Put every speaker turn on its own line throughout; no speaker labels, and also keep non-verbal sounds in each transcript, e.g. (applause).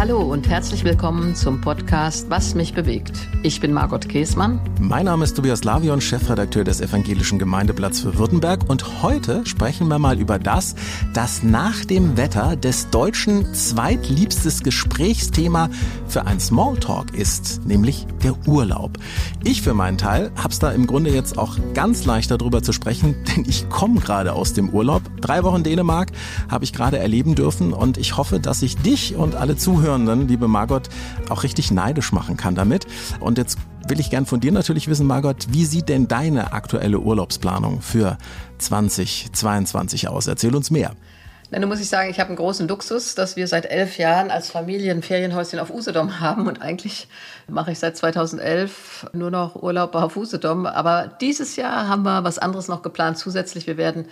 Hallo und herzlich willkommen zum Podcast Was mich bewegt. Ich bin Margot Käßmann.
Mein Name ist Tobias Lavion, Chefredakteur des Evangelischen Gemeindeblatts für Württemberg und heute sprechen wir mal über das, das nach dem Wetter des Deutschen zweitliebstes Gesprächsthema für ein Smalltalk ist, nämlich der Urlaub. Ich für meinen Teil hab's da im Grunde jetzt auch ganz leicht darüber zu sprechen, (laughs) denn ich komme gerade aus dem Urlaub. Drei Wochen Dänemark habe ich gerade erleben dürfen und ich hoffe, dass ich dich und alle Zuhörenden, liebe Margot, auch richtig neidisch machen kann damit. Und jetzt will ich gern von dir natürlich wissen, Margot, wie sieht denn deine aktuelle Urlaubsplanung für 2022 aus? Erzähl uns mehr.
Dann muss ich sagen, ich habe einen großen Luxus, dass wir seit elf Jahren als Familie ein Ferienhäuschen auf Usedom haben. Und eigentlich mache ich seit 2011 nur noch Urlaub auf Usedom. Aber dieses Jahr haben wir was anderes noch geplant zusätzlich. Wir werden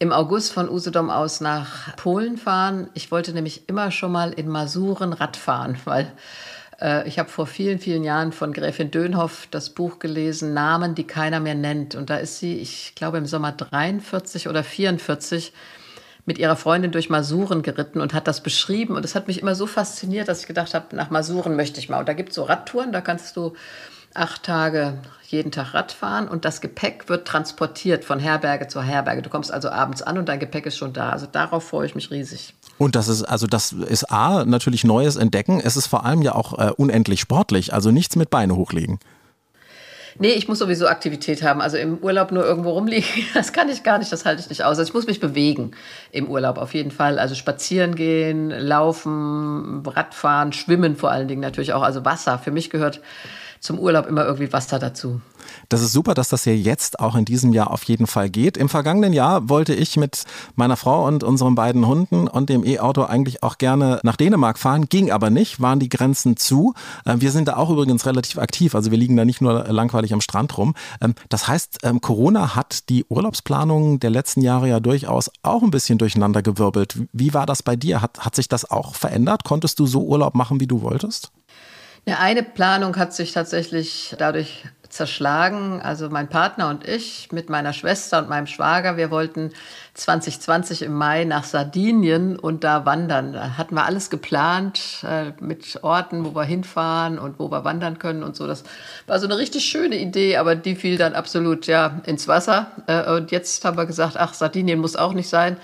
im August von Usedom aus nach Polen fahren. Ich wollte nämlich immer schon mal in Masuren Radfahren, weil äh, ich habe vor vielen, vielen Jahren von Gräfin Dönhoff das Buch gelesen, Namen, die keiner mehr nennt. Und da ist sie, ich glaube im Sommer 43 oder 44 mit ihrer Freundin durch Masuren geritten und hat das beschrieben. Und es hat mich immer so fasziniert, dass ich gedacht habe, nach Masuren möchte ich mal. Und da gibt es so Radtouren, da kannst du acht Tage jeden Tag Radfahren und das Gepäck wird transportiert von Herberge zu Herberge. Du kommst also abends an und dein Gepäck ist schon da. Also darauf freue ich mich riesig.
Und das ist, also das ist A, natürlich neues Entdecken. Es ist vor allem ja auch äh, unendlich sportlich, also nichts mit Beine hochlegen.
Nee, ich muss sowieso Aktivität haben. Also im Urlaub nur irgendwo rumliegen, (laughs) das kann ich gar nicht, das halte ich nicht aus. Also ich muss mich bewegen im Urlaub auf jeden Fall. Also spazieren gehen, laufen, Radfahren, schwimmen vor allen Dingen natürlich auch. Also Wasser. Für mich gehört zum Urlaub immer irgendwie Wasser dazu.
Das ist super, dass das ja jetzt auch in diesem Jahr auf jeden Fall geht. Im vergangenen Jahr wollte ich mit meiner Frau und unseren beiden Hunden und dem E-Auto eigentlich auch gerne nach Dänemark fahren, ging aber nicht, waren die Grenzen zu. Äh, wir sind da auch übrigens relativ aktiv, also wir liegen da nicht nur langweilig am Strand rum. Ähm, das heißt, ähm, Corona hat die Urlaubsplanung der letzten Jahre ja durchaus auch ein bisschen durcheinander gewirbelt. Wie war das bei dir? Hat, hat sich das auch verändert? Konntest du so Urlaub machen, wie du wolltest?
Ja, eine Planung hat sich tatsächlich dadurch zerschlagen. Also mein Partner und ich mit meiner Schwester und meinem Schwager, wir wollten 2020 im Mai nach Sardinien und da wandern. Da hatten wir alles geplant äh, mit Orten, wo wir hinfahren und wo wir wandern können und so. Das war so eine richtig schöne Idee, aber die fiel dann absolut ja ins Wasser. Äh, und jetzt haben wir gesagt, ach, Sardinien muss auch nicht sein.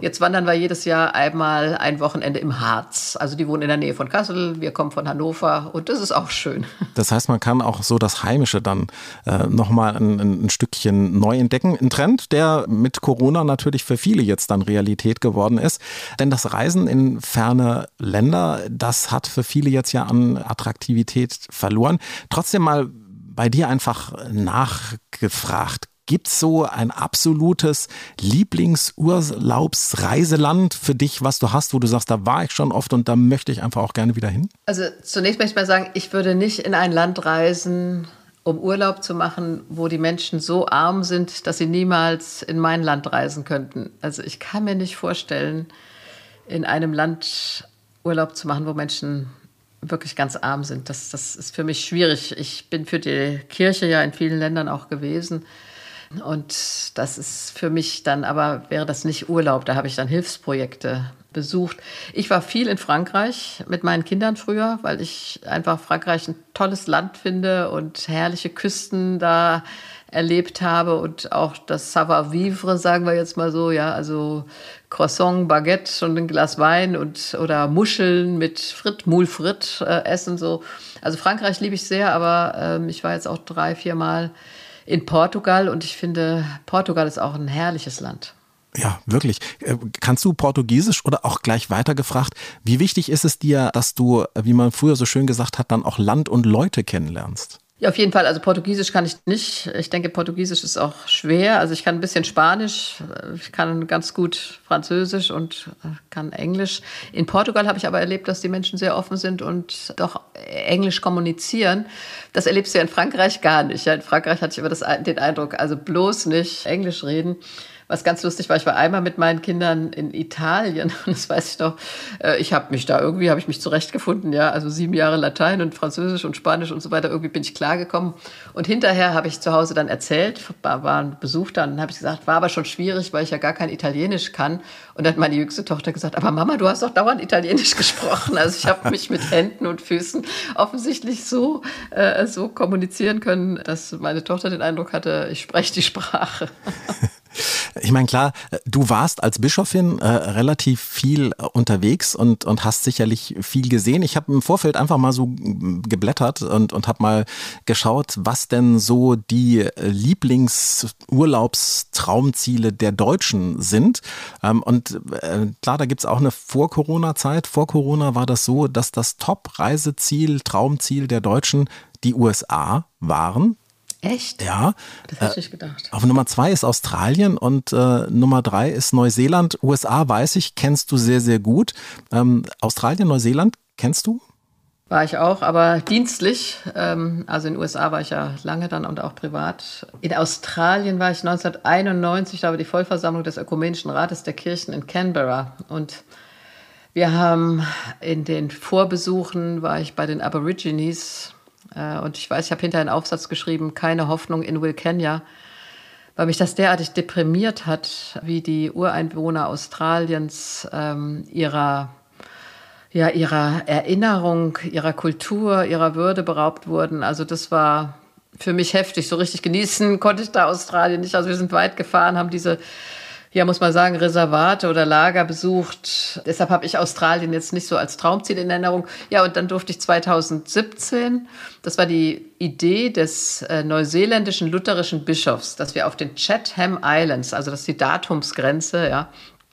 Jetzt wandern wir jedes Jahr einmal ein Wochenende im Harz. Also die wohnen in der Nähe von Kassel, wir kommen von Hannover und das ist auch schön.
Das heißt, man kann auch so das Heimische dann äh, nochmal ein, ein Stückchen neu entdecken. Ein Trend, der mit Corona natürlich für viele jetzt dann Realität geworden ist. Denn das Reisen in ferne Länder, das hat für viele jetzt ja an Attraktivität verloren. Trotzdem mal bei dir einfach nachgefragt. Gibt es so ein absolutes Lieblingsurlaubsreiseland für dich, was du hast, wo du sagst, da war ich schon oft und da möchte ich einfach auch gerne wieder hin?
Also zunächst möchte ich mal sagen, ich würde nicht in ein Land reisen, um Urlaub zu machen, wo die Menschen so arm sind, dass sie niemals in mein Land reisen könnten. Also ich kann mir nicht vorstellen, in einem Land Urlaub zu machen, wo Menschen wirklich ganz arm sind. Das, das ist für mich schwierig. Ich bin für die Kirche ja in vielen Ländern auch gewesen. Und das ist für mich dann aber, wäre das nicht Urlaub, da habe ich dann Hilfsprojekte besucht. Ich war viel in Frankreich mit meinen Kindern früher, weil ich einfach Frankreich ein tolles Land finde und herrliche Küsten da erlebt habe und auch das Savoir-vivre, sagen wir jetzt mal so, ja, also Croissant, Baguette und ein Glas Wein und oder Muscheln mit Frit, Moule Frit äh, essen so. Also Frankreich liebe ich sehr, aber ähm, ich war jetzt auch drei, vier Mal in Portugal und ich finde, Portugal ist auch ein herrliches Land.
Ja, wirklich. Äh, kannst du Portugiesisch oder auch gleich weiter gefragt, wie wichtig ist es dir, dass du, wie man früher so schön gesagt hat, dann auch Land und Leute kennenlernst?
Ja, auf jeden Fall. Also Portugiesisch kann ich nicht. Ich denke, Portugiesisch ist auch schwer. Also ich kann ein bisschen Spanisch, ich kann ganz gut Französisch und kann Englisch. In Portugal habe ich aber erlebt, dass die Menschen sehr offen sind und doch Englisch kommunizieren. Das erlebst du ja in Frankreich gar nicht. In Frankreich hatte ich immer das, den Eindruck, also bloß nicht Englisch reden was ganz lustig war, ich war einmal mit meinen Kindern in Italien (laughs) und das weiß ich noch. Äh, ich habe mich da irgendwie, habe ich mich zurechtgefunden, ja, also sieben Jahre Latein und Französisch und Spanisch und so weiter, irgendwie bin ich klargekommen. Und hinterher habe ich zu Hause dann erzählt, war, ein Besuch da und dann habe ich gesagt, war aber schon schwierig, weil ich ja gar kein Italienisch kann. Und dann hat meine jüngste Tochter gesagt, aber Mama, du hast doch dauernd Italienisch (laughs) gesprochen. Also ich habe mich mit Händen und Füßen offensichtlich so, äh, so kommunizieren können, dass meine Tochter den Eindruck hatte, ich spreche die Sprache. (laughs)
Ich meine, klar, du warst als Bischofin äh, relativ viel äh, unterwegs und, und hast sicherlich viel gesehen. Ich habe im Vorfeld einfach mal so geblättert und, und habe mal geschaut, was denn so die Lieblingsurlaubstraumziele der Deutschen sind. Ähm, und äh, klar, da gibt's auch eine Vor-Corona-Zeit. Vor Corona war das so, dass das Top-Reiseziel, Traumziel der Deutschen die USA waren.
Echt?
Ja.
Das hätte ich gedacht.
Auf Nummer zwei ist Australien und äh, Nummer drei ist Neuseeland. USA weiß ich, kennst du sehr, sehr gut. Ähm, Australien, Neuseeland, kennst du?
War ich auch, aber dienstlich. Ähm, also in den USA war ich ja lange dann und auch privat. In Australien war ich 1991, da war die Vollversammlung des Ökumenischen Rates der Kirchen in Canberra. Und wir haben in den Vorbesuchen, war ich bei den Aborigines äh, und ich weiß, ich habe hinterher einen Aufsatz geschrieben, keine Hoffnung in Will Kenya, weil mich das derartig deprimiert hat, wie die Ureinwohner Australiens ähm, ihrer, ja, ihrer Erinnerung, ihrer Kultur, ihrer Würde beraubt wurden. Also das war für mich heftig. So richtig genießen konnte ich da Australien nicht. Also wir sind weit gefahren, haben diese ja, muss man sagen, Reservate oder Lager besucht. Deshalb habe ich Australien jetzt nicht so als Traumziel in Erinnerung. Ja, und dann durfte ich 2017, das war die Idee des äh, neuseeländischen lutherischen Bischofs, dass wir auf den Chatham Islands, also das ist die Datumsgrenze, ja,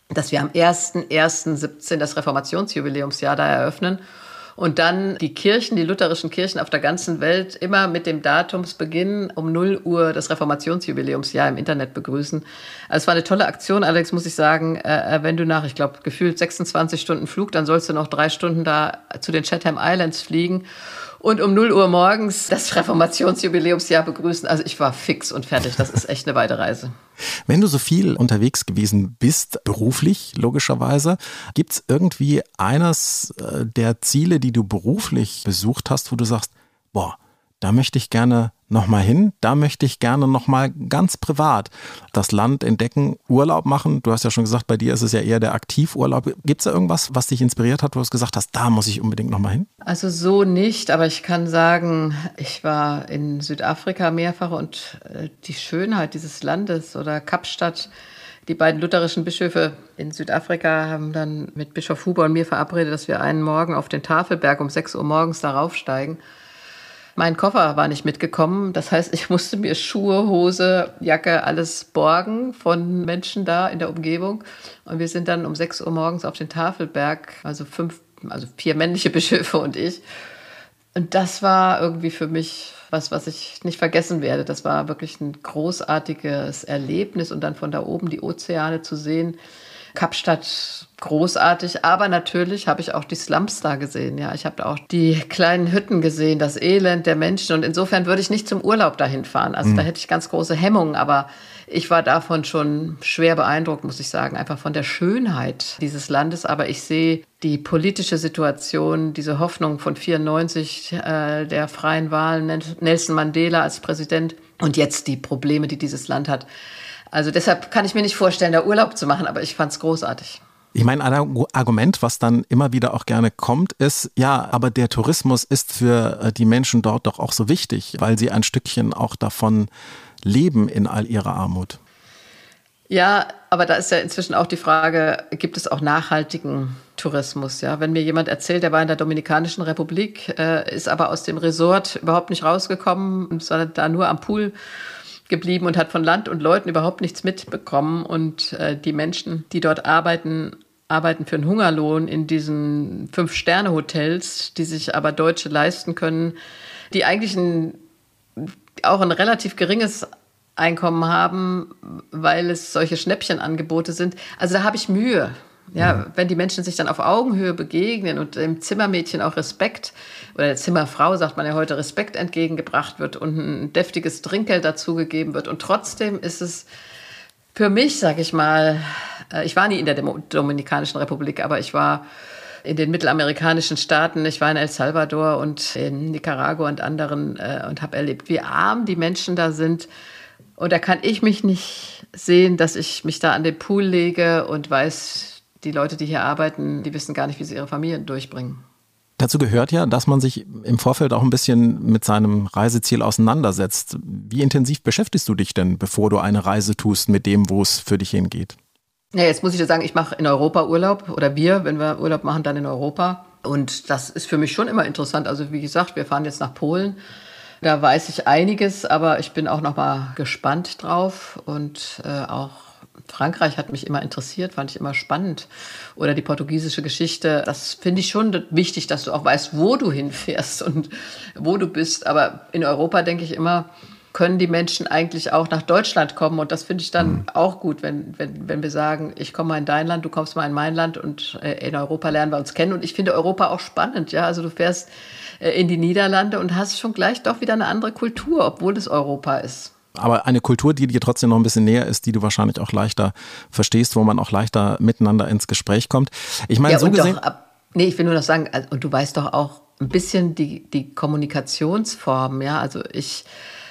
dass wir am 1.1.17 das Reformationsjubiläumsjahr da eröffnen und dann die Kirchen, die lutherischen Kirchen auf der ganzen Welt immer mit dem Datumsbeginn um 0 Uhr das Reformationsjubiläumsjahr im Internet begrüßen. Also es war eine tolle Aktion, Alex, muss ich sagen. Äh, äh wenn du nach, ich glaube, gefühlt 26 Stunden Flug, dann sollst du noch drei Stunden da zu den Chatham Islands fliegen und um 0 Uhr morgens das Reformationsjubiläumsjahr begrüßen. Also ich war fix und fertig. Das ist echt eine weite Reise.
Wenn du so viel unterwegs gewesen bist, beruflich logischerweise, gibt es irgendwie eines äh, der Ziele, die du beruflich besucht hast, wo du sagst, boah, da möchte ich gerne nochmal hin, da möchte ich gerne nochmal ganz privat das Land entdecken, Urlaub machen. Du hast ja schon gesagt, bei dir ist es ja eher der Aktivurlaub. Gibt es da irgendwas, was dich inspiriert hat, wo du gesagt hast, da muss ich unbedingt nochmal hin?
Also so nicht, aber ich kann sagen, ich war in Südafrika mehrfach und äh, die Schönheit dieses Landes oder Kapstadt, die beiden lutherischen Bischöfe in Südafrika haben dann mit Bischof Huber und mir verabredet, dass wir einen Morgen auf den Tafelberg um 6 Uhr morgens darauf steigen. Mein Koffer war nicht mitgekommen. Das heißt, ich musste mir Schuhe, Hose, Jacke, alles borgen von Menschen da in der Umgebung. Und wir sind dann um 6 Uhr morgens auf den Tafelberg, also fünf, also vier männliche Bischöfe und ich. Und das war irgendwie für mich was, was ich nicht vergessen werde. Das war wirklich ein großartiges Erlebnis und dann von da oben die Ozeane zu sehen. Kapstadt großartig, aber natürlich habe ich auch die Slums da gesehen. Ja, ich habe auch die kleinen Hütten gesehen, das Elend der Menschen und insofern würde ich nicht zum Urlaub dahin fahren. Also mhm. da hätte ich ganz große Hemmungen, aber ich war davon schon schwer beeindruckt, muss ich sagen, einfach von der Schönheit dieses Landes. Aber ich sehe die politische Situation, diese Hoffnung von 94 äh, der freien Wahlen, Nelson Mandela als Präsident und jetzt die Probleme, die dieses Land hat. Also deshalb kann ich mir nicht vorstellen, da Urlaub zu machen, aber ich fand es großartig.
Ich meine, ein Argument, was dann immer wieder auch gerne kommt, ist, ja, aber der Tourismus ist für äh, die Menschen dort doch auch so wichtig, weil sie ein Stückchen auch davon leben in all ihrer Armut.
Ja, aber da ist ja inzwischen auch die Frage, gibt es auch nachhaltigen Tourismus? Ja, wenn mir jemand erzählt, der war in der Dominikanischen Republik, äh, ist aber aus dem Resort überhaupt nicht rausgekommen, sondern da nur am Pool geblieben und hat von Land und Leuten überhaupt nichts mitbekommen. Und äh, die Menschen, die dort arbeiten, arbeiten für einen Hungerlohn in diesen Fünf-Sterne-Hotels, die sich aber Deutsche leisten können, die eigentlich ein, auch ein relativ geringes Einkommen haben, weil es solche Schnäppchenangebote sind. Also da habe ich Mühe. Ja, wenn die Menschen sich dann auf Augenhöhe begegnen und dem Zimmermädchen auch Respekt oder der Zimmerfrau sagt man ja heute Respekt entgegengebracht wird und ein deftiges Trinkgeld dazugegeben wird und trotzdem ist es Für mich, sage ich mal, äh, ich war nie in der Dominikanischen Republik, aber ich war in den mittelamerikanischen Staaten. Ich war in El Salvador und in Nicaragua und anderen äh, und habe erlebt, wie arm die Menschen da sind. Und da kann ich mich nicht sehen, dass ich mich da an den Pool lege und weiß, die Leute, die hier arbeiten, die wissen gar nicht, wie sie ihre Familien durchbringen.
Dazu gehört ja, dass man sich im Vorfeld auch ein bisschen mit seinem Reiseziel auseinandersetzt. Wie intensiv beschäftigst du dich denn, bevor du eine Reise tust mit dem, wo es für dich hingeht?
Ja, jetzt muss ich dir sagen, ich mache in Europa Urlaub oder wir, wenn wir Urlaub machen, dann in Europa. Und das ist für mich schon immer interessant. Also wie gesagt, wir fahren jetzt nach Polen. Da weiß ich einiges, aber ich bin auch noch mal gespannt drauf und äh, auch Frankreich hat mich immer interessiert, fand ich immer spannend. Oder die portugiesische Geschichte. Das finde ich schon wichtig, dass du auch weißt, wo du hinfährst und wo du bist. Aber in Europa denke ich immer, können die Menschen eigentlich auch nach Deutschland kommen. Und das finde ich dann mhm. auch gut, wenn, wenn, wenn wir sagen, ich komme mal in dein Land, du kommst mal in mein Land und äh, in Europa lernen wir uns kennen. Und ich finde Europa auch spannend. Ja, also du fährst äh, in die Niederlande und hast schon gleich doch wieder eine andere Kultur, obwohl es Europa ist.
Aber eine Kultur, die dir trotzdem noch ein bisschen näher ist, die du wahrscheinlich auch leichter verstehst, wo man auch leichter miteinander ins Gespräch kommt. Ich meine, ja, so gesehen.
Doch, nee, ich will nur noch sagen, also, und du weißt doch auch ein bisschen die, die Kommunikationsform, ja. Also ich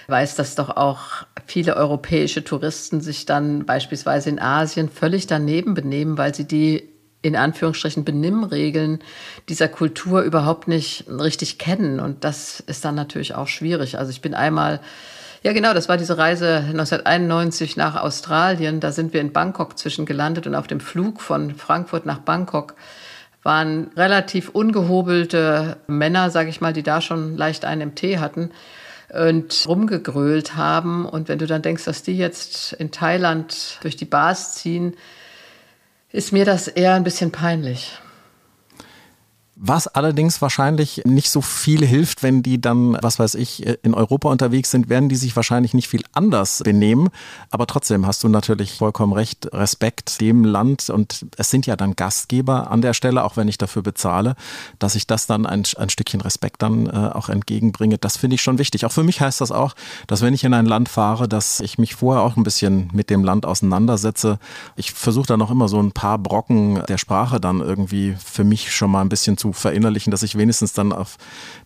weiß, dass doch auch viele europäische Touristen sich dann beispielsweise in Asien völlig daneben benehmen, weil sie die in Anführungsstrichen Benimmregeln dieser Kultur überhaupt nicht richtig kennen. Und das ist dann natürlich auch schwierig. Also ich bin einmal, ja genau, das war diese Reise 1991 nach Australien. Da sind wir in Bangkok zwischengelandet und auf dem Flug von Frankfurt nach Bangkok waren relativ ungehobelte Männer, sage ich mal, die da schon leicht einen im Tee hatten und rumgegrölt haben. Und wenn du dann denkst, dass die jetzt in Thailand durch die Bars ziehen, ist mir das eher ein bisschen peinlich.
Was allerdings wahrscheinlich nicht so viel hilft, wenn die dann, was weiß ich, in Europa unterwegs sind, werden die sich wahrscheinlich nicht viel anders benehmen. Aber trotzdem hast du natürlich vollkommen recht, Respekt dem Land und es sind ja dann Gastgeber an der Stelle, auch wenn ich dafür bezahle, dass ich das dann ein, ein Stückchen Respekt dann äh, auch entgegenbringe. Das finde ich schon wichtig. Auch für mich heißt das auch, dass wenn ich in ein Land fahre, dass ich mich vorher auch ein bisschen mit dem Land auseinandersetze. Ich versuche dann auch immer so ein paar Brocken der Sprache dann irgendwie für mich schon mal ein bisschen zu zu verinnerlichen, dass ich wenigstens dann auf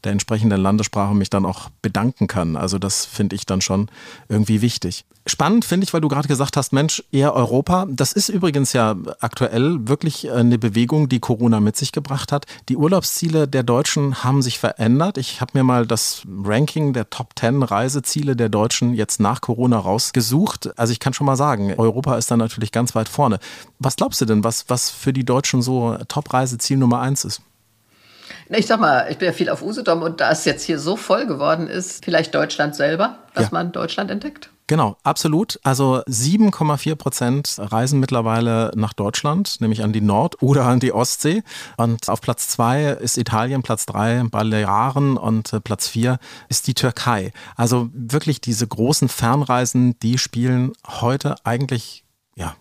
der entsprechenden Landessprache mich dann auch bedanken kann. Also das finde ich dann schon irgendwie wichtig. Spannend finde ich, weil du gerade gesagt hast, Mensch, eher Europa. Das ist übrigens ja aktuell wirklich eine Bewegung, die Corona mit sich gebracht hat. Die Urlaubsziele der Deutschen haben sich verändert. Ich habe mir mal das Ranking der Top 10 Reiseziele der Deutschen jetzt nach Corona rausgesucht. Also ich kann schon mal sagen, Europa ist da natürlich ganz weit vorne. Was glaubst du denn, was, was für die Deutschen so Top-Reiseziel Nummer eins ist?
Ich sag mal, ich bin ja viel auf Usedom und da es jetzt hier so voll geworden ist, vielleicht Deutschland selber, dass ja. man Deutschland entdeckt.
Genau, absolut. Also 7,4 Prozent reisen mittlerweile nach Deutschland, nämlich an die Nord- oder an die Ostsee. Und auf Platz zwei ist Italien, Platz drei Balearen und äh, Platz vier ist die Türkei. Also wirklich diese großen Fernreisen, die spielen heute eigentlich, ja,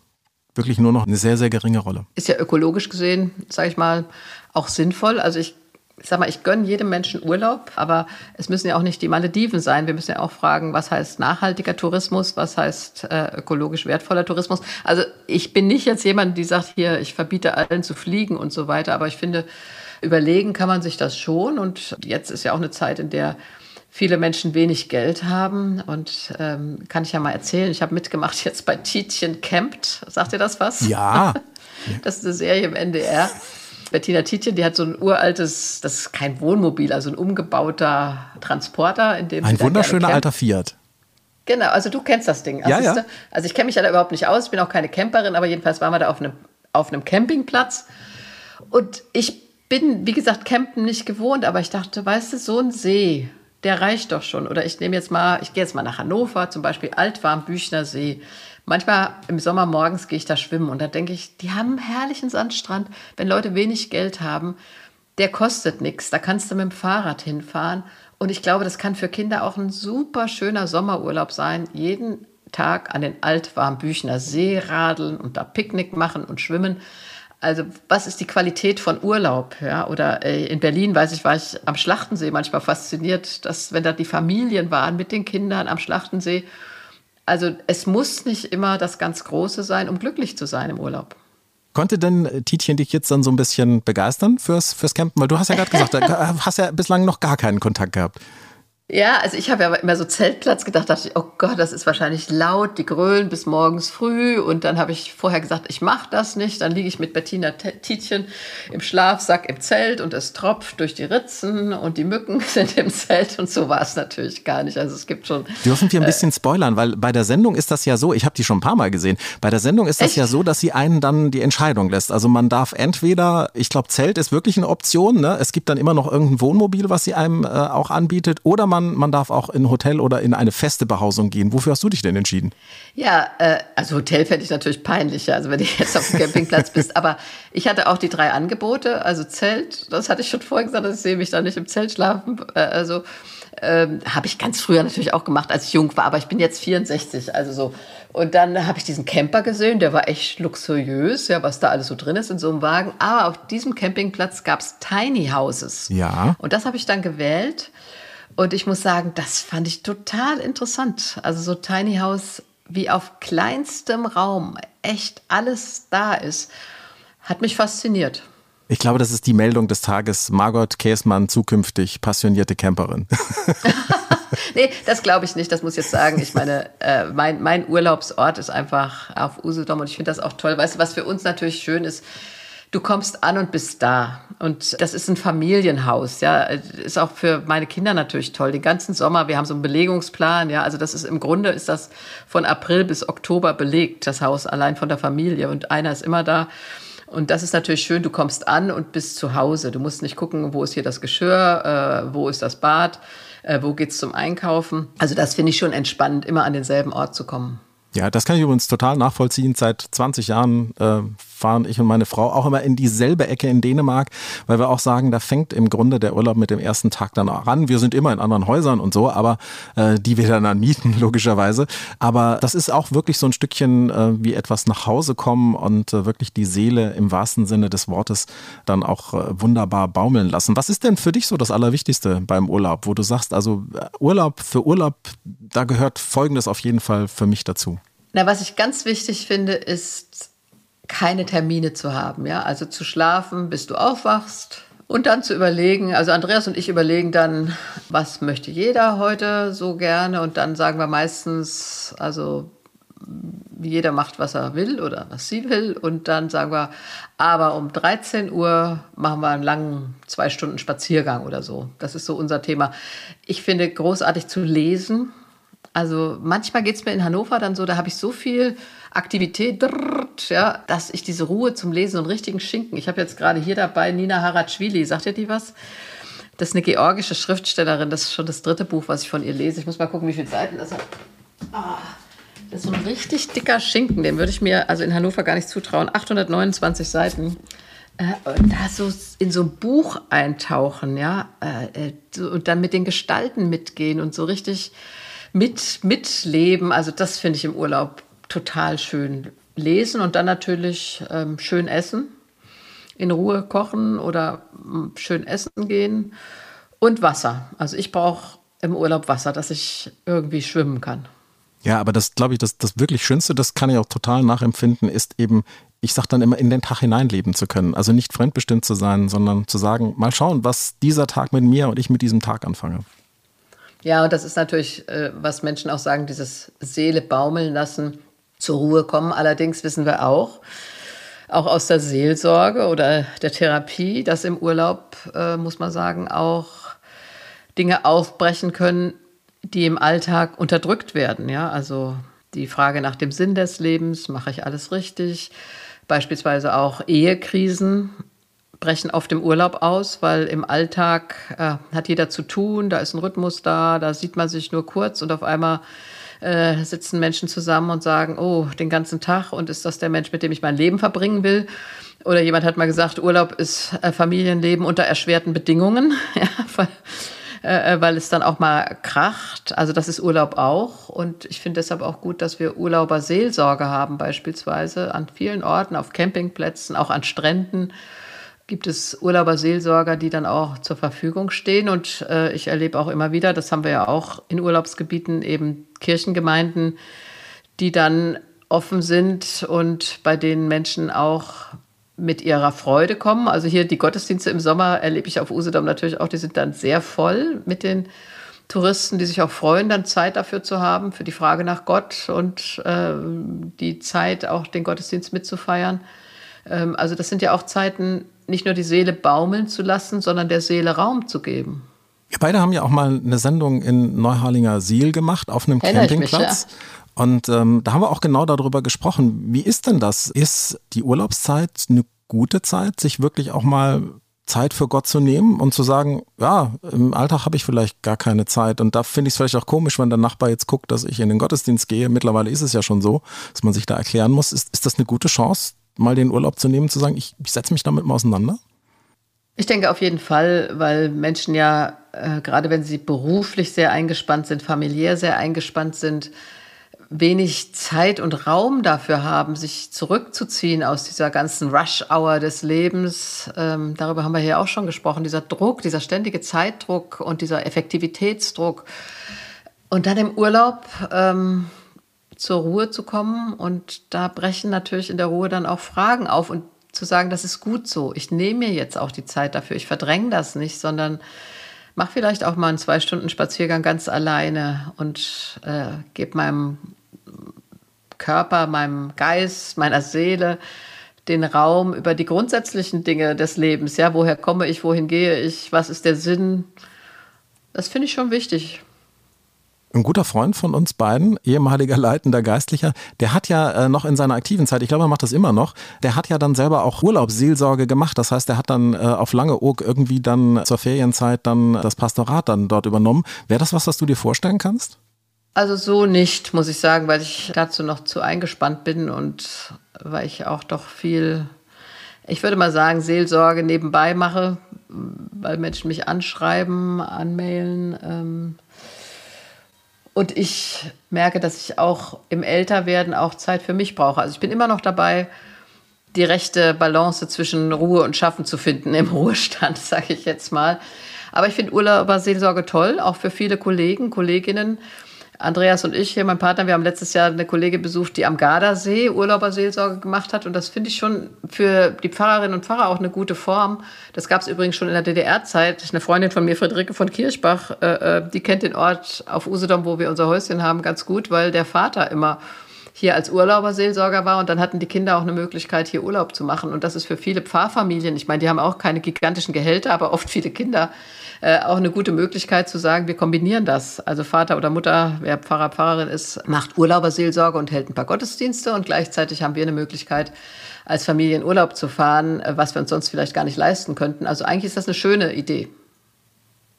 wirklich nur noch eine sehr, sehr geringe Rolle.
Ist ja ökologisch gesehen, sage ich mal, auch sinnvoll. Also ich ich sag mal, ich gönne jedem Menschen Urlaub, aber es müssen ja auch nicht die Malediven sein. Wir müssen ja auch fragen, was heißt nachhaltiger Tourismus, was heißt äh, ökologisch wertvoller Tourismus. Also ich bin nicht jetzt jemand, die sagt, hier, ich verbiete allen zu fliegen und so weiter, aber ich finde, überlegen kann man sich das schon. Und jetzt ist ja auch eine Zeit, in der viele Menschen wenig Geld haben. Und ähm, kann ich ja mal erzählen, ich habe mitgemacht jetzt bei Tietjen Campt. Sagt ihr das was?
Ja. (laughs)
Das ist eine Serie im NDR. (laughs) Bettina Tietjen, die hat so ein uraltes, das ist kein Wohnmobil, also ein umgebauter Transporter. In dem
ein wunderschöner alter Fiat.
Genau, also du kennst das Ding.
Also, ja, ja.
also ich kenne mich ja da überhaupt nicht aus, ich bin auch keine Camperin, aber jedenfalls waren wir da auf einem, auf einem Campingplatz. Und ich bin, wie gesagt, Campen nicht gewohnt, aber ich dachte, weißt du, so ein See, der reicht doch schon. Oder ich nehme jetzt mal, ich gehe jetzt mal nach Hannover, zum Beispiel Altwarm-Büchner See. Manchmal im Sommer morgens gehe ich da schwimmen und da denke ich, die haben einen herrlichen Sandstrand. Wenn Leute wenig Geld haben, der kostet nichts. Da kannst du mit dem Fahrrad hinfahren. Und ich glaube, das kann für Kinder auch ein super schöner Sommerurlaub sein. Jeden Tag an den Altwarmbüchner See radeln und da Picknick machen und schwimmen. Also was ist die Qualität von Urlaub? Ja? Oder äh, in Berlin, weiß ich, war ich am Schlachtensee manchmal fasziniert, dass wenn da die Familien waren mit den Kindern am Schlachtensee Also es muss nicht immer das ganz Große sein, um glücklich zu sein im Urlaub.
Konnte denn äh, Tietjen dich jetzt dann so ein bisschen begeistern fürs, fürs Campen? Weil du hast ja gerade gesagt, du (laughs) hast ja bislang noch gar keinen Kontakt gehabt.
Ja, also ich habe ja immer so Zeltplatz gedacht, dachte ich, oh Gott, das ist wahrscheinlich laut, die grölen bis morgens früh. Und dann habe ich vorher gesagt, ich mache das nicht. Dann liege ich mit Bettina Tietjen im Schlafsack im Zelt und es tropft durch die Ritzen und die Mücken (laughs) sind im Zelt. Und so war es natürlich gar nicht. Also es gibt schon.
Dürfen wir ein bisschen spoilern, weil bei der Sendung ist das ja so, ich habe die schon ein paar Mal gesehen, bei der Sendung ist das Echt? ja so, dass sie einen dann die Entscheidung lässt. Also man darf entweder, ich glaube, Zelt ist wirklich eine Option, ne? es gibt dann immer noch irgendein Wohnmobil, was sie einem äh, auch anbietet, oder man man, man darf auch in ein Hotel oder in eine feste Behausung gehen. Wofür hast du dich denn entschieden?
Ja, äh, also Hotel fände ich natürlich peinlicher, also wenn du jetzt auf dem Campingplatz bist. Aber ich hatte auch die drei Angebote, also Zelt, das hatte ich schon vorher gesagt, ich sehe mich da nicht im Zelt schlafen. Äh, also ähm, habe ich ganz früher natürlich auch gemacht, als ich jung war, aber ich bin jetzt 64, also so. Und dann habe ich diesen Camper gesehen, der war echt luxuriös, ja, was da alles so drin ist in so einem Wagen. Aber auf diesem Campingplatz gab es Tiny Houses.
Ja.
Und das habe ich dann gewählt. Und ich muss sagen, das fand ich total interessant. Also so Tiny House, wie auf kleinstem Raum echt alles da ist, hat mich fasziniert.
Ich glaube, das ist die Meldung des Tages. Margot Käsmann, zukünftig passionierte Camperin. (laughs)
nee, das glaube ich nicht. Das muss ich jetzt sagen. Ich meine, äh, mein, mein Urlaubsort ist einfach auf Usedom und ich finde das auch toll. Weißt du, was für uns natürlich schön ist? Du kommst an und bist da. Und das ist ein Familienhaus, ja. Ist auch für meine Kinder natürlich toll. Den ganzen Sommer, wir haben so einen Belegungsplan, ja. Also das ist im Grunde ist das von April bis Oktober belegt, das Haus allein von der Familie. Und einer ist immer da. Und das ist natürlich schön, du kommst an und bist zu Hause. Du musst nicht gucken, wo ist hier das Geschirr, äh, wo ist das Bad, äh, wo geht's zum Einkaufen. Also das finde ich schon entspannend, immer an denselben Ort zu kommen.
Ja, das kann ich übrigens total nachvollziehen. Seit 20 Jahren äh, fahren ich und meine Frau auch immer in dieselbe Ecke in Dänemark, weil wir auch sagen, da fängt im Grunde der Urlaub mit dem ersten Tag dann auch an. Wir sind immer in anderen Häusern und so, aber äh, die wir dann anmieten, (laughs) logischerweise. Aber das ist auch wirklich so ein Stückchen äh, wie etwas nach Hause kommen und äh, wirklich die Seele im wahrsten Sinne des Wortes dann auch äh, wunderbar baumeln lassen. Was ist denn für dich so das Allerwichtigste beim Urlaub, wo du sagst, also äh, Urlaub für Urlaub, da gehört Folgendes auf jeden Fall für mich dazu?
Na, was ich ganz wichtig finde, ist keine Termine zu haben, ja, also zu schlafen, bis du aufwachst und dann zu überlegen, also Andreas und ich überlegen dann, was möchte jeder heute so gerne und dann sagen wir meistens, also jeder macht, was er will oder was sie will und dann sagen wir, aber um 13 Uhr machen wir einen langen zwei Stunden Spaziergang oder so. Das ist so unser Thema. Ich finde großartig zu lesen. Also manchmal geht es mir in Hannover dann so, da habe ich so viel Aktivität, ja, dass ich diese Ruhe zum Lesen und richtigen Schinken. Ich habe jetzt gerade hier dabei Nina Haratschwili. Sagt ihr die was? Das ist eine georgische Schriftstellerin. Das ist schon das dritte Buch, was ich von ihr lese. Ich muss mal gucken, wie viele Seiten das hat. Ah, das ist so ein richtig dicker Schinken. Den würde ich mir also in Hannover gar nicht zutrauen. 829 Seiten. Äh, da so in so ein Buch eintauchen, ja, äh, äh und dann mit den Gestalten mitgehen und so richtig mit, mitleben. Also das finde ich im Urlaub total schön. Lesen und dann natürlich ähm, schön essen, in Ruhe kochen oder ähm, schön essen gehen und Wasser. Also ich brauche im Urlaub Wasser, dass ich irgendwie schwimmen kann.
Ja, aber das glaube ich, das, das wirklich Schönste, das kann ich auch total nachempfinden, ist eben, ich sage dann immer, in den Tag hineinleben zu können. Also nicht fremdbestimmt zu sein, sondern zu sagen, mal schauen, was dieser Tag mit mir und ich mit diesem Tag anfange.
Ja, und das ist natürlich, äh, was Menschen auch sagen, dieses Seele baumeln lassen zur Ruhe kommen. Allerdings wissen wir auch, auch aus der Seelsorge oder der Therapie, dass im Urlaub, äh, muss man sagen, auch Dinge aufbrechen können, die im Alltag unterdrückt werden. Ja, also die Frage nach dem Sinn des Lebens, mache ich alles richtig? Beispielsweise auch Ehekrisen brechen auf dem Urlaub aus, weil im Alltag äh, hat jeder zu tun, da ist ein Rhythmus da, da sieht man sich nur kurz und auf einmal äh, sitzen Menschen zusammen und sagen, oh, den ganzen Tag und ist das der Mensch, mit dem ich mein Leben verbringen will? Oder jemand hat mal gesagt, Urlaub ist äh, Familienleben unter erschwerten Bedingungen, (laughs) ja, weil, äh, äh, weil es dann auch mal kracht. Also das ist Urlaub auch. Und ich finde deshalb auch gut, dass wir Urlauberseelsorge haben, beispielsweise an vielen Orten, auf Campingplätzen, auch an Stränden gibt es Urlauberseelsorger, die dann auch zur Verfügung stehen. Und äh, ich erlebe auch immer wieder, das haben wir ja auch in Urlaubsgebieten, eben Kirchengemeinden, die dann offen sind und bei denen Menschen auch mit ihrer Freude kommen. Also hier die Gottesdienste im Sommer erlebe ich auf Usedom natürlich auch, die sind dann sehr voll mit den Touristen, die sich auch freuen, dann Zeit dafür zu haben, für die Frage nach Gott und äh, die Zeit, auch den Gottesdienst mitzufeiern. Ähm, also das sind ja auch Zeiten, nicht nur die Seele baumeln zu lassen, sondern der Seele Raum zu geben.
Wir beide haben ja auch mal eine Sendung in Neuharlinger Siel gemacht auf einem Erinnere Campingplatz. Mich, ja. Und ähm, da haben wir auch genau darüber gesprochen. Wie ist denn das? Ist die Urlaubszeit eine gute Zeit, sich wirklich auch mal Zeit für Gott zu nehmen und zu sagen, ja, im Alltag habe ich vielleicht gar keine Zeit. Und da finde ich es vielleicht auch komisch, wenn der Nachbar jetzt guckt, dass ich in den Gottesdienst gehe. Mittlerweile ist es ja schon so, dass man sich da erklären muss. Ist, ist das eine gute Chance, mal den Urlaub zu nehmen, zu sagen, ich, ich setze mich damit mal auseinander?
Ich denke auf jeden Fall, weil Menschen ja, äh, gerade wenn sie beruflich sehr eingespannt sind, familiär sehr eingespannt sind, wenig Zeit und Raum dafür haben, sich zurückzuziehen aus dieser ganzen Rush-Hour des Lebens. Ähm, darüber haben wir hier auch schon gesprochen. Dieser Druck, dieser ständige Zeitdruck und dieser Effektivitätsdruck. Und dann im Urlaub ähm, zur Ruhe zu kommen. Und da brechen natürlich in der Ruhe dann auch Fragen auf. Und zu sagen, das ist gut so. Ich nehme mir jetzt auch die Zeit dafür. Ich verdränge das nicht, sondern mach vielleicht auch mal einen zwei Stunden Spaziergang ganz alleine und äh, gebe meinem Körper, meinem Geist, meiner Seele den Raum über die grundsätzlichen Dinge des Lebens. Ja, woher komme ich, wohin gehe ich, was ist der Sinn? Das finde ich schon wichtig.
Ein guter Freund von uns beiden, ehemaliger leitender Geistlicher, der hat ja äh, noch in seiner aktiven Zeit, ich glaube, er macht das immer noch, der hat ja dann selber auch Urlaubsseelsorge gemacht. Das heißt, er hat dann äh, auf Langeoog irgendwie dann zur Ferienzeit dann das Pastorat dann dort übernommen. Wäre das was, was du dir vorstellen kannst?
Also so nicht, muss ich sagen, weil ich dazu noch zu eingespannt bin und weil ich auch doch viel, ich würde mal sagen, Seelsorge nebenbei mache, weil Menschen mich anschreiben, anmailen. Ähm, und ich merke, dass ich auch im Älterwerden auch Zeit für mich brauche. Also ich bin immer noch dabei, die rechte Balance zwischen Ruhe und Schaffen zu finden im (laughs) Ruhestand, sage ich jetzt mal. Aber ich finde Urlauberseelsorge toll, auch für viele Kollegen, Kolleginnen. Andreas und ich hier, mein Partner, wir haben letztes Jahr eine Kollegin besucht, die am Gardasee Urlauberseelsorge gemacht hat. Und das finde ich schon für die Pfarrerinnen und Pfarrer auch eine gute Form. Das gab es übrigens schon in der DDR-Zeit. Eine Freundin von mir, Friederike von Kirchbach, äh, äh, die kennt den Ort auf Usedom, wo wir unser Häuschen haben, ganz gut, weil der Vater immer hier als Urlauberseelsorger war und dann hatten die Kinder auch eine Möglichkeit, hier Urlaub zu machen. Und das ist für viele Pfarrfamilien, ich meine, die haben auch keine gigantischen Gehälter, aber oft viele Kinder, äh, auch eine gute Möglichkeit zu sagen, wir kombinieren das. Also Vater oder Mutter, wer Pfarrer, Pfarrerin ist, macht Urlauberseelsorge und hält ein paar Gottesdienste und gleichzeitig haben wir eine Möglichkeit, als Familie in Urlaub zu fahren, äh, was wir uns sonst vielleicht gar nicht leisten könnten. Also eigentlich ist das eine schöne Idee.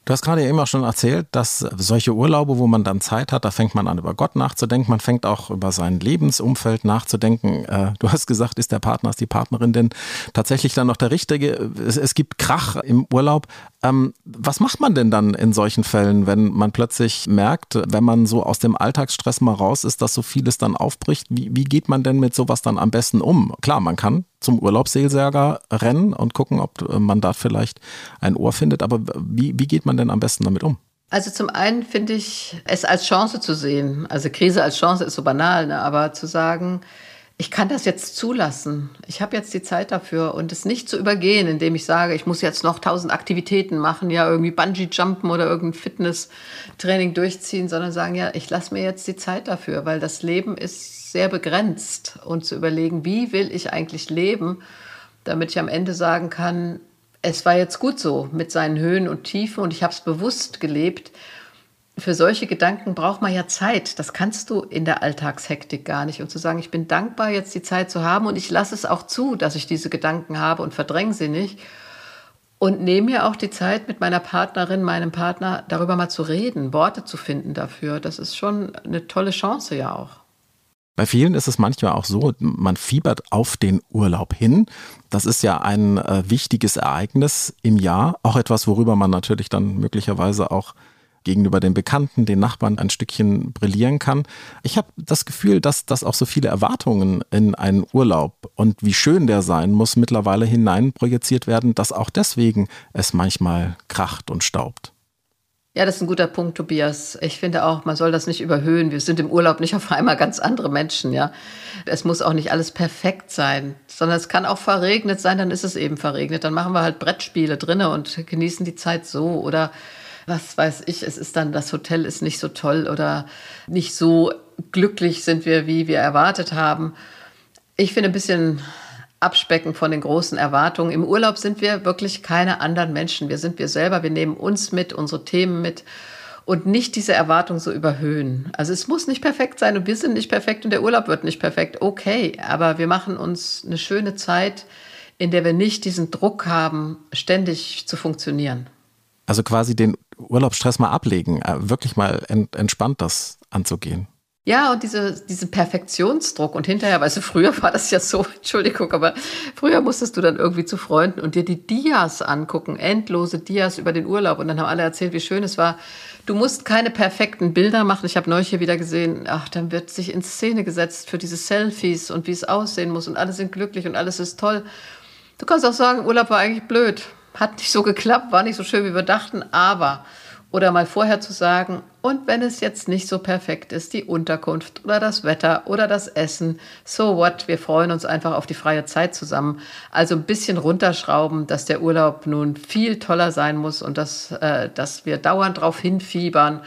Du hast gerade eben auch schon erzählt, dass solche Urlaube, wo man dann Zeit hat, da fängt man an, über Gott nachzudenken, man fängt auch über sein Lebensumfeld nachzudenken. Äh, du hast gesagt, ist der Partner, ist die Partnerin denn tatsächlich dann noch der Richtige? Es, gibt Krach im Urlaub. Ähm, was macht man denn dann in solchen Fällen, wenn man plötzlich merkt, wenn man so aus dem Alltagsstress mal raus ist, dass so vieles dann aufbricht? Wie geht man denn mit sowas dann am besten um? Klar, man kann zum Urlaubsseelsorger rennen und gucken, ob äh, man da vielleicht ein Ohr findet. Aber wie, wie geht man denn am besten damit um?
Also zum einen finde ich es als Chance zu sehen. Also Krise als Chance ist so banal, ne? aber zu sagen, ich kann das jetzt zulassen. Ich habe jetzt die Zeit dafür und es nicht zu übergehen, indem ich sage, ich muss jetzt noch tausend Aktivitäten machen, ja irgendwie Bungee Jumpen oder irgendein Fitnesstraining durchziehen, sondern sagen, ja, ich lasse mir jetzt die Zeit dafür, weil das Leben ist sehr begrenzt und zu überlegen, wie will ich eigentlich leben, damit ich am Ende sagen kann, es war jetzt gut so mit seinen Höhen und Tiefen und ich habe es bewusst gelebt. Für solche Gedanken braucht man ja Zeit. Das kannst du in der Alltagshektik gar nicht. Und zu sagen, ich bin dankbar, jetzt die Zeit zu haben und ich lasse es auch zu, dass ich diese Gedanken habe und verdränge sie nicht. Und nehme mir auch die Zeit, mit meiner Partnerin, meinem Partner darüber mal zu reden, Worte zu finden dafür. Das ist schon eine tolle Chance ja auch.
Bei vielen ist es manchmal auch so, man fiebert auf den Urlaub hin. Das ist ja ein äh, wichtiges Ereignis im Jahr, auch etwas, worüber man natürlich dann möglicherweise auch gegenüber den Bekannten, den Nachbarn ein Stückchen brillieren kann. Ich habe das Gefühl, dass, dass auch so viele Erwartungen in einen Urlaub und wie schön der sein muss, mittlerweile hineinprojiziert werden, dass auch deswegen es manchmal kracht und staubt.
Ja, das ist ein guter Punkt, Tobias. Ich finde auch, man soll das nicht überhöhen. Wir sind im Urlaub nicht auf einmal ganz andere Menschen, ja. Es muss auch nicht alles perfekt sein, sondern es kann auch verregnet sein, dann ist es eben verregnet. Dann machen wir halt Brettspiele drinnen und genießen die Zeit so oder was weiß ich, es ist dann, das Hotel ist nicht so toll oder nicht so glücklich sind wir, wie wir erwartet haben. Ich finde ein bisschen abspecken von den großen Erwartungen. Im Urlaub sind wir wirklich keine anderen Menschen. Wir sind wir selber. Wir nehmen uns mit, unsere Themen mit und nicht diese Erwartung so überhöhen. Also es muss nicht perfekt sein und wir sind nicht perfekt und der Urlaub wird nicht perfekt. Okay, aber wir machen uns eine schöne Zeit, in der wir nicht diesen Druck haben, ständig zu funktionieren.
Also quasi den Urlaubsstress mal ablegen, äh, wirklich mal entspannt das anzugehen.
Ja, und diese, diesen Perfektionsdruck. Und hinterher, weißt du, früher war das ja so, (laughs) Entschuldigung, aber früher musstest du dann irgendwie zu Freunden und dir die Dias angucken, endlose Dias über den Urlaub. Und dann haben alle erzählt, wie schön es war. Du musst keine perfekten Bilder machen. Ich habe neulich hier wieder gesehen, ach, dann wird sich in Szene gesetzt für diese Selfies und wie es aussehen muss. Und alle sind glücklich und alles ist toll. Du kannst auch sagen, Urlaub war eigentlich blöd. Hat nicht so geklappt, war nicht so schön, wie wir dachten, aber oder mal vorher zu sagen, und wenn es jetzt nicht so perfekt ist, die Unterkunft oder das Wetter oder das Essen, so what, wir freuen uns einfach auf die freie Zeit zusammen. Also ein bisschen runterschrauben, dass der Urlaub nun viel toller sein muss und dass, äh, dass wir dauernd darauf hinfiebern.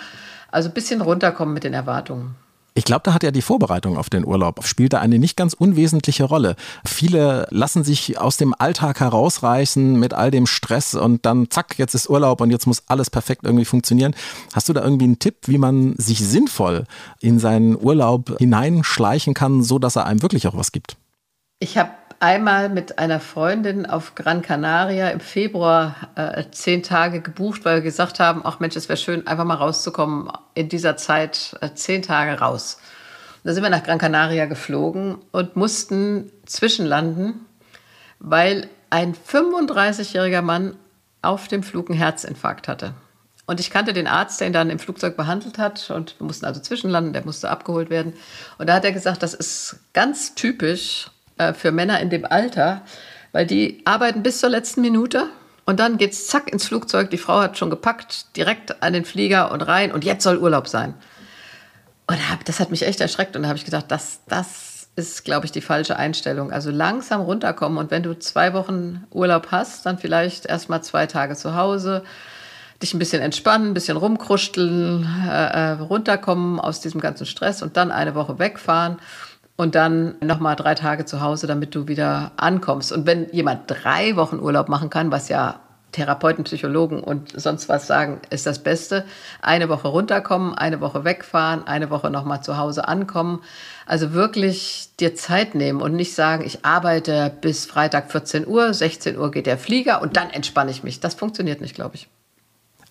Also ein bisschen runterkommen mit den Erwartungen.
Ich glaube, da hat ja die Vorbereitung auf den Urlaub spielt da eine nicht ganz unwesentliche Rolle. Viele lassen sich aus dem Alltag herausreißen mit all dem Stress und dann zack, jetzt ist Urlaub und jetzt muss alles perfekt irgendwie funktionieren. Hast du da irgendwie einen Tipp, wie man sich sinnvoll in seinen Urlaub hineinschleichen kann, so dass er einem wirklich auch was gibt?
Ich habe einmal mit einer Freundin auf Gran Canaria im Februar äh, zehn Tage gebucht, weil wir gesagt haben, ach Mensch, es wäre schön, einfach mal rauszukommen in dieser Zeit, äh, zehn Tage raus. Und da sind wir nach Gran Canaria geflogen und mussten zwischenlanden, weil ein 35-jähriger Mann auf dem Flug einen Herzinfarkt hatte. Und ich kannte den Arzt, der ihn dann im Flugzeug behandelt hat. Und wir mussten also zwischenlanden, der musste abgeholt werden. Und da hat er gesagt, das ist ganz typisch äh, für Männer in dem Alter, weil die arbeiten bis zur letzten Minute und dann geht's zack ins Flugzeug. Die Frau hat schon gepackt, direkt an den Flieger und rein und jetzt soll Urlaub sein. Und das hat mich echt erschreckt und da habe ich gedacht, das, das ist, glaube ich, die falsche Einstellung. Also langsam runterkommen und wenn du zwei Wochen Urlaub hast, dann vielleicht erst mal zwei Tage zu Hause, dich ein bisschen entspannen, ein bisschen rumkruscheln, äh, äh runterkommen aus diesem ganzen Stress und dann eine Woche wegfahren und dann nochmal drei Tage zu Hause, damit du wieder ankommst. Und wenn jemand drei Wochen Urlaub machen kann, was ja Therapeuten, Psychologen und sonst was sagen, ist das Beste. Eine Woche runterkommen, eine Woche wegfahren, eine Woche nochmal zu Hause ankommen. Also wirklich dir Zeit nehmen und nicht sagen, ich arbeite bis Freitag 14 Uhr, 16 Uhr geht der Flieger und dann entspanne ich mich. Das funktioniert nicht, glaube ich.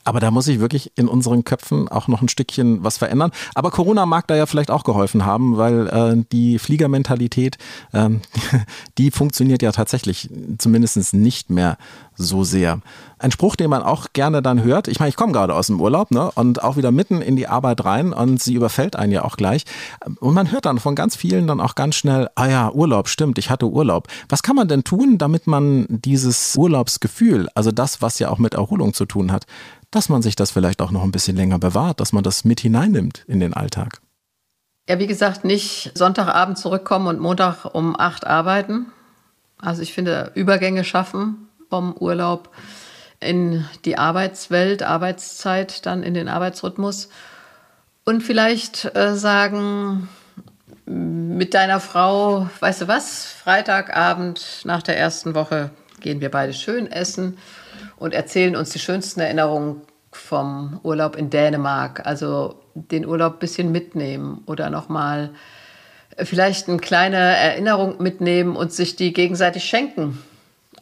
Aber da muss sich wirklich in unseren Köpfen auch noch ein Stückchen was verändern. Aber Corona mag da ja vielleicht auch geholfen haben, weil äh, die Fliegermentalität, ähm, (laughs) die funktioniert ja tatsächlich zumindest nicht mehr so sehr. Ein Spruch, den man auch gerne dann hört. Ich meine, ich komme gerade aus dem Urlaub ne, und auch wieder mitten in die Arbeit rein und sie überfällt einen ja auch gleich. Und man hört dann von ganz vielen dann auch ganz schnell, ah ja, Urlaub, stimmt, ich hatte Urlaub. Was kann man denn tun, damit man dieses Urlaubsgefühl, also das, was ja auch mit Erholung zu tun hat, dass man sich das vielleicht auch noch ein bisschen länger bewahrt, dass man das mit hineinnimmt in den Alltag.
Ja, wie gesagt, nicht Sonntagabend zurückkommen und Montag um acht arbeiten. Also ich finde, Übergänge schaffen vom Urlaub in die Arbeitswelt, Arbeitszeit, dann in den Arbeitsrhythmus. Und vielleicht äh, sagen mit deiner Frau, weißt du was, Freitagabend nach der ersten Woche gehen wir beide schön essen und erzählen uns die schönsten Erinnerungen vom Urlaub in Dänemark. Also den Urlaub ein bisschen mitnehmen oder nochmal vielleicht eine kleine Erinnerung mitnehmen und sich die gegenseitig schenken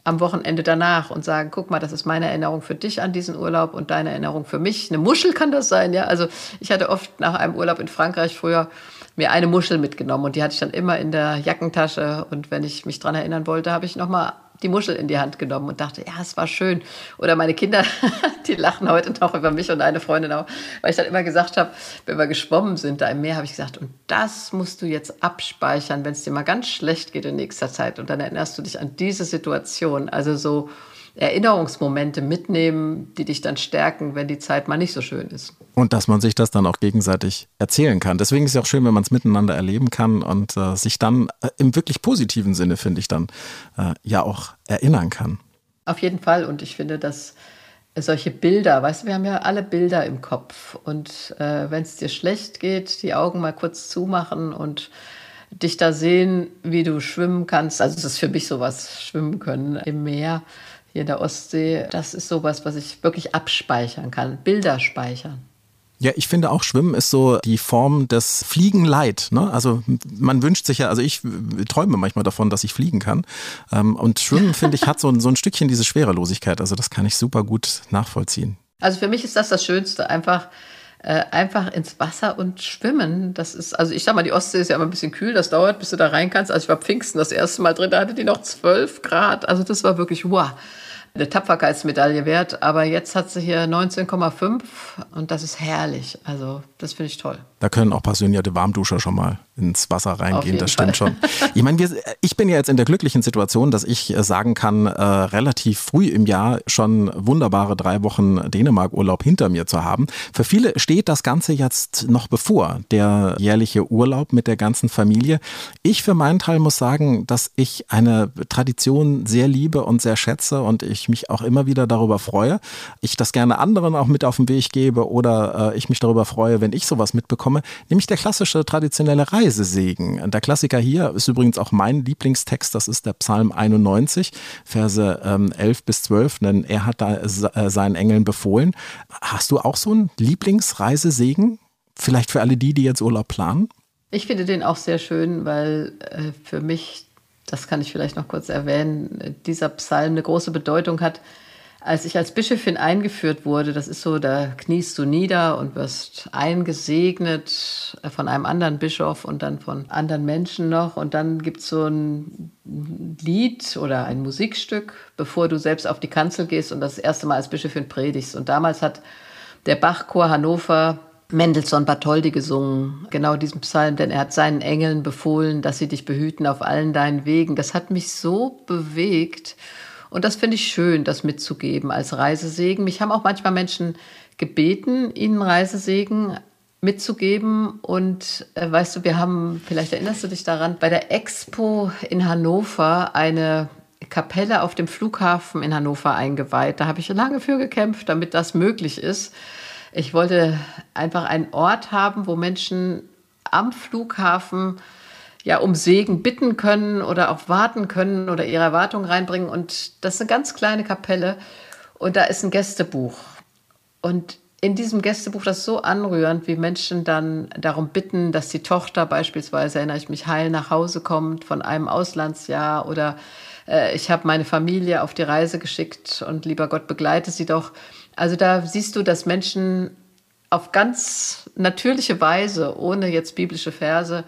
am Wochenende danach und sagen, guck mal, das ist meine Erinnerung für dich an diesen Urlaub und deine Erinnerung für mich. Eine Muschel kann das sein, ja. Also ich hatte oft nach einem Urlaub in Frankreich früher mir eine Muschel mitgenommen und die hatte ich dann immer in der Jackentasche und wenn ich mich daran erinnern wollte, habe ich nochmal die Muschel in die Hand genommen und dachte, ja, es war schön. Oder meine Kinder, (laughs) die lachen heute noch über mich und eine Freundin auch, weil ich dann immer gesagt habe, wenn wir geschwommen sind da im Meer, habe ich gesagt, und das musst du jetzt abspeichern, wenn es dir mal ganz schlecht geht in nächster Zeit. Und dann erinnerst du dich an diese Situation. Also so Erinnerungsmomente mitnehmen, die dich dann stärken, wenn die Zeit mal nicht so schön ist.
Und dass man sich das dann auch gegenseitig erzählen kann. Deswegen ist es auch schön, wenn man es miteinander erleben kann und äh, sich dann äh, im wirklich positiven Sinne, finde ich, dann äh, ja auch erinnern kann.
Auf jeden Fall. Und ich finde, dass solche Bilder, weißt du, wir haben ja alle Bilder im Kopf. Und äh, wenn es dir schlecht geht, die Augen mal kurz zumachen und dich da sehen, wie du schwimmen kannst. Also das ist für mich sowas, schwimmen können im Meer, hier in der Ostsee. Das ist sowas, was ich wirklich abspeichern kann, Bilder speichern.
Ja, ich finde auch Schwimmen ist so die Form des Fliegenleid. Ne? Also man wünscht sich ja, also ich träume manchmal davon, dass ich fliegen kann. Ähm, und Schwimmen, finde ich, hat so, so ein Stückchen diese Schwerelosigkeit. Also das kann ich super gut nachvollziehen.
Also für mich ist das das Schönste, einfach äh, einfach ins Wasser und schwimmen. Das ist, also ich sag mal, die Ostsee ist ja immer ein bisschen kühl, das dauert, bis du da rein kannst. Also ich war Pfingsten das erste Mal drin, da hatte die noch 12 Grad. Also das war wirklich wow eine Tapferkeitsmedaille wert, aber jetzt hat sie hier 19,5 und das ist herrlich. Also das finde ich toll.
Da können auch passionierte Warmduscher schon mal ins Wasser reingehen, das stimmt Fall. schon. Ich meine, ich bin ja jetzt in der glücklichen Situation, dass ich äh, sagen kann, äh, relativ früh im Jahr schon wunderbare drei Wochen Dänemark-Urlaub hinter mir zu haben. Für viele steht das Ganze jetzt noch bevor, der jährliche Urlaub mit der ganzen Familie. Ich für meinen Teil muss sagen, dass ich eine Tradition sehr liebe und sehr schätze und ich mich auch immer wieder darüber freue. Ich das gerne anderen auch mit auf den Weg gebe oder äh, ich mich darüber freue, wenn ich sowas mitbekomme, nämlich der klassische traditionelle Reise. Reisesegen. Der Klassiker hier ist übrigens auch mein Lieblingstext, das ist der Psalm 91, Verse ähm, 11 bis 12, denn er hat da äh, seinen Engeln befohlen. Hast du auch so einen Lieblingsreisesegen? Vielleicht für alle die, die jetzt Urlaub planen?
Ich finde den auch sehr schön, weil äh, für mich, das kann ich vielleicht noch kurz erwähnen, dieser Psalm eine große Bedeutung hat als ich als Bischöfin eingeführt wurde, das ist so, da kniest du nieder und wirst eingesegnet von einem anderen Bischof und dann von anderen Menschen noch. Und dann gibt es so ein Lied oder ein Musikstück, bevor du selbst auf die Kanzel gehst und das erste Mal als Bischöfin predigst. Und damals hat der Bachchor Hannover Mendelssohn Bartholdy gesungen, genau diesen Psalm, denn er hat seinen Engeln befohlen, dass sie dich behüten auf allen deinen Wegen. Das hat mich so bewegt. Und das finde ich schön, das mitzugeben als Reisesegen. Mich haben auch manchmal Menschen gebeten, ihnen Reisesegen mitzugeben. Und äh, weißt du, wir haben, vielleicht erinnerst du dich daran, bei der Expo in Hannover eine Kapelle auf dem Flughafen in Hannover eingeweiht. Da habe ich lange für gekämpft, damit das möglich ist. Ich wollte einfach einen Ort haben, wo Menschen am Flughafen ja um Segen bitten können oder auch warten können oder ihre Erwartungen reinbringen. Und das ist eine ganz kleine Kapelle und da ist ein Gästebuch. Und in diesem Gästebuch, das ist so anrührend, wie Menschen dann darum bitten, dass die Tochter beispielsweise, erinnere ich mich, heil nach Hause kommt von einem Auslandsjahr oder äh, ich habe meine Familie auf die Reise geschickt und lieber Gott begleite sie doch. Also da siehst du, dass Menschen auf ganz natürliche Weise, ohne jetzt biblische Verse,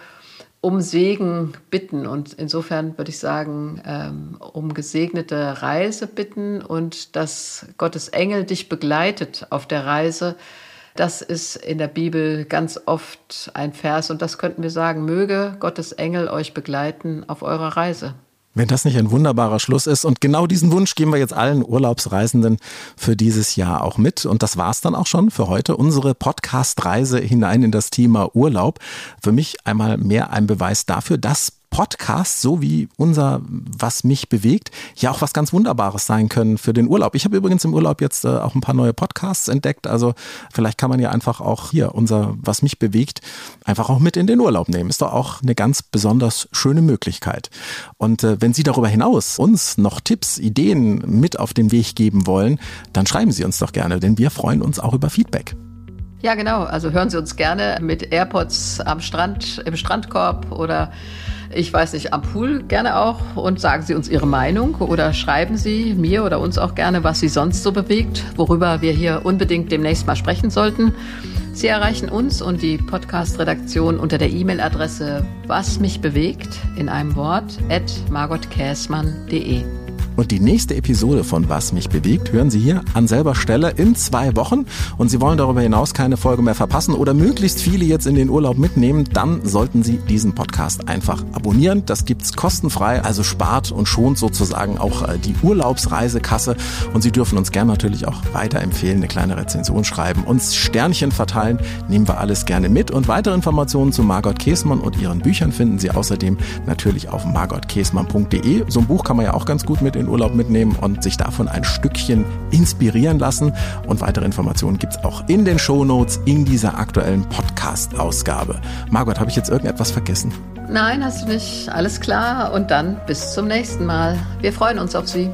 um Segen bitten. Und insofern würde ich sagen, ähm, um gesegnete Reise bitten und dass Gottes Engel dich begleitet auf der Reise. Das ist in der Bibel ganz oft ein Vers und das könnten wir sagen, möge Gottes Engel euch begleiten auf eurer Reise.
Wenn das nicht ein wunderbarer Schluss ist. Und genau diesen Wunsch geben wir jetzt allen Urlaubsreisenden für dieses Jahr auch mit. Und das war's dann auch schon für heute. Unsere Podcast-Reise hinein in das Thema Urlaub. Für mich einmal mehr ein Beweis dafür, dass Podcasts, so wie unser Was mich bewegt, ja auch was ganz Wunderbares sein können für den Urlaub. Ich habe übrigens im Urlaub jetzt äh, auch ein paar neue Podcasts entdeckt. Also vielleicht kann man ja einfach auch hier unser Was mich bewegt einfach auch mit in den Urlaub nehmen. Ist doch auch eine ganz besonders schöne Möglichkeit. Und äh, wenn Sie darüber hinaus uns noch Tipps, Ideen mit auf den Weg geben wollen, dann schreiben Sie uns doch gerne, denn wir freuen uns auch über Feedback.
Ja, genau. Also hören Sie uns gerne mit AirPods am Strand, im Strandkorb oder ich weiß nicht, am Pool gerne auch und sagen Sie uns Ihre Meinung oder schreiben Sie mir oder uns auch gerne, was Sie sonst so bewegt, worüber wir hier unbedingt demnächst mal sprechen sollten. Sie erreichen uns und die Podcast-Redaktion unter der E-Mail-Adresse was mich bewegt in einem Wort at margotkäsmann.de.
Und die nächste Episode von Was mich bewegt hören Sie hier an selber Stelle in zwei Wochen. Und Sie wollen darüber hinaus keine Folge mehr verpassen oder möglichst viele jetzt in den Urlaub mitnehmen, dann sollten Sie diesen Podcast einfach abonnieren. Das gibt's kostenfrei, also spart und schont sozusagen auch äh, die Urlaubsreisekasse. Und Sie dürfen uns gerne natürlich auch weiterempfehlen, eine kleine Rezension schreiben, uns Sternchen verteilen, nehmen wir alles gerne mit. Und weitere Informationen zu Margot Käßmann und ihren Büchern finden Sie außerdem natürlich auf margotkäßmann.de. So ein Buch kann man ja auch ganz gut mit in Urlaub mitnehmen und sich davon ein Stückchen inspirieren lassen. Und weitere Informationen gibt's auch in den Show Notes in dieser aktuellen Podcast-Ausgabe. Margot, habe ich jetzt irgendetwas vergessen?
Nein, hast du nicht. Alles klar. Und dann bis zum nächsten Mal. Wir freuen uns auf Sie.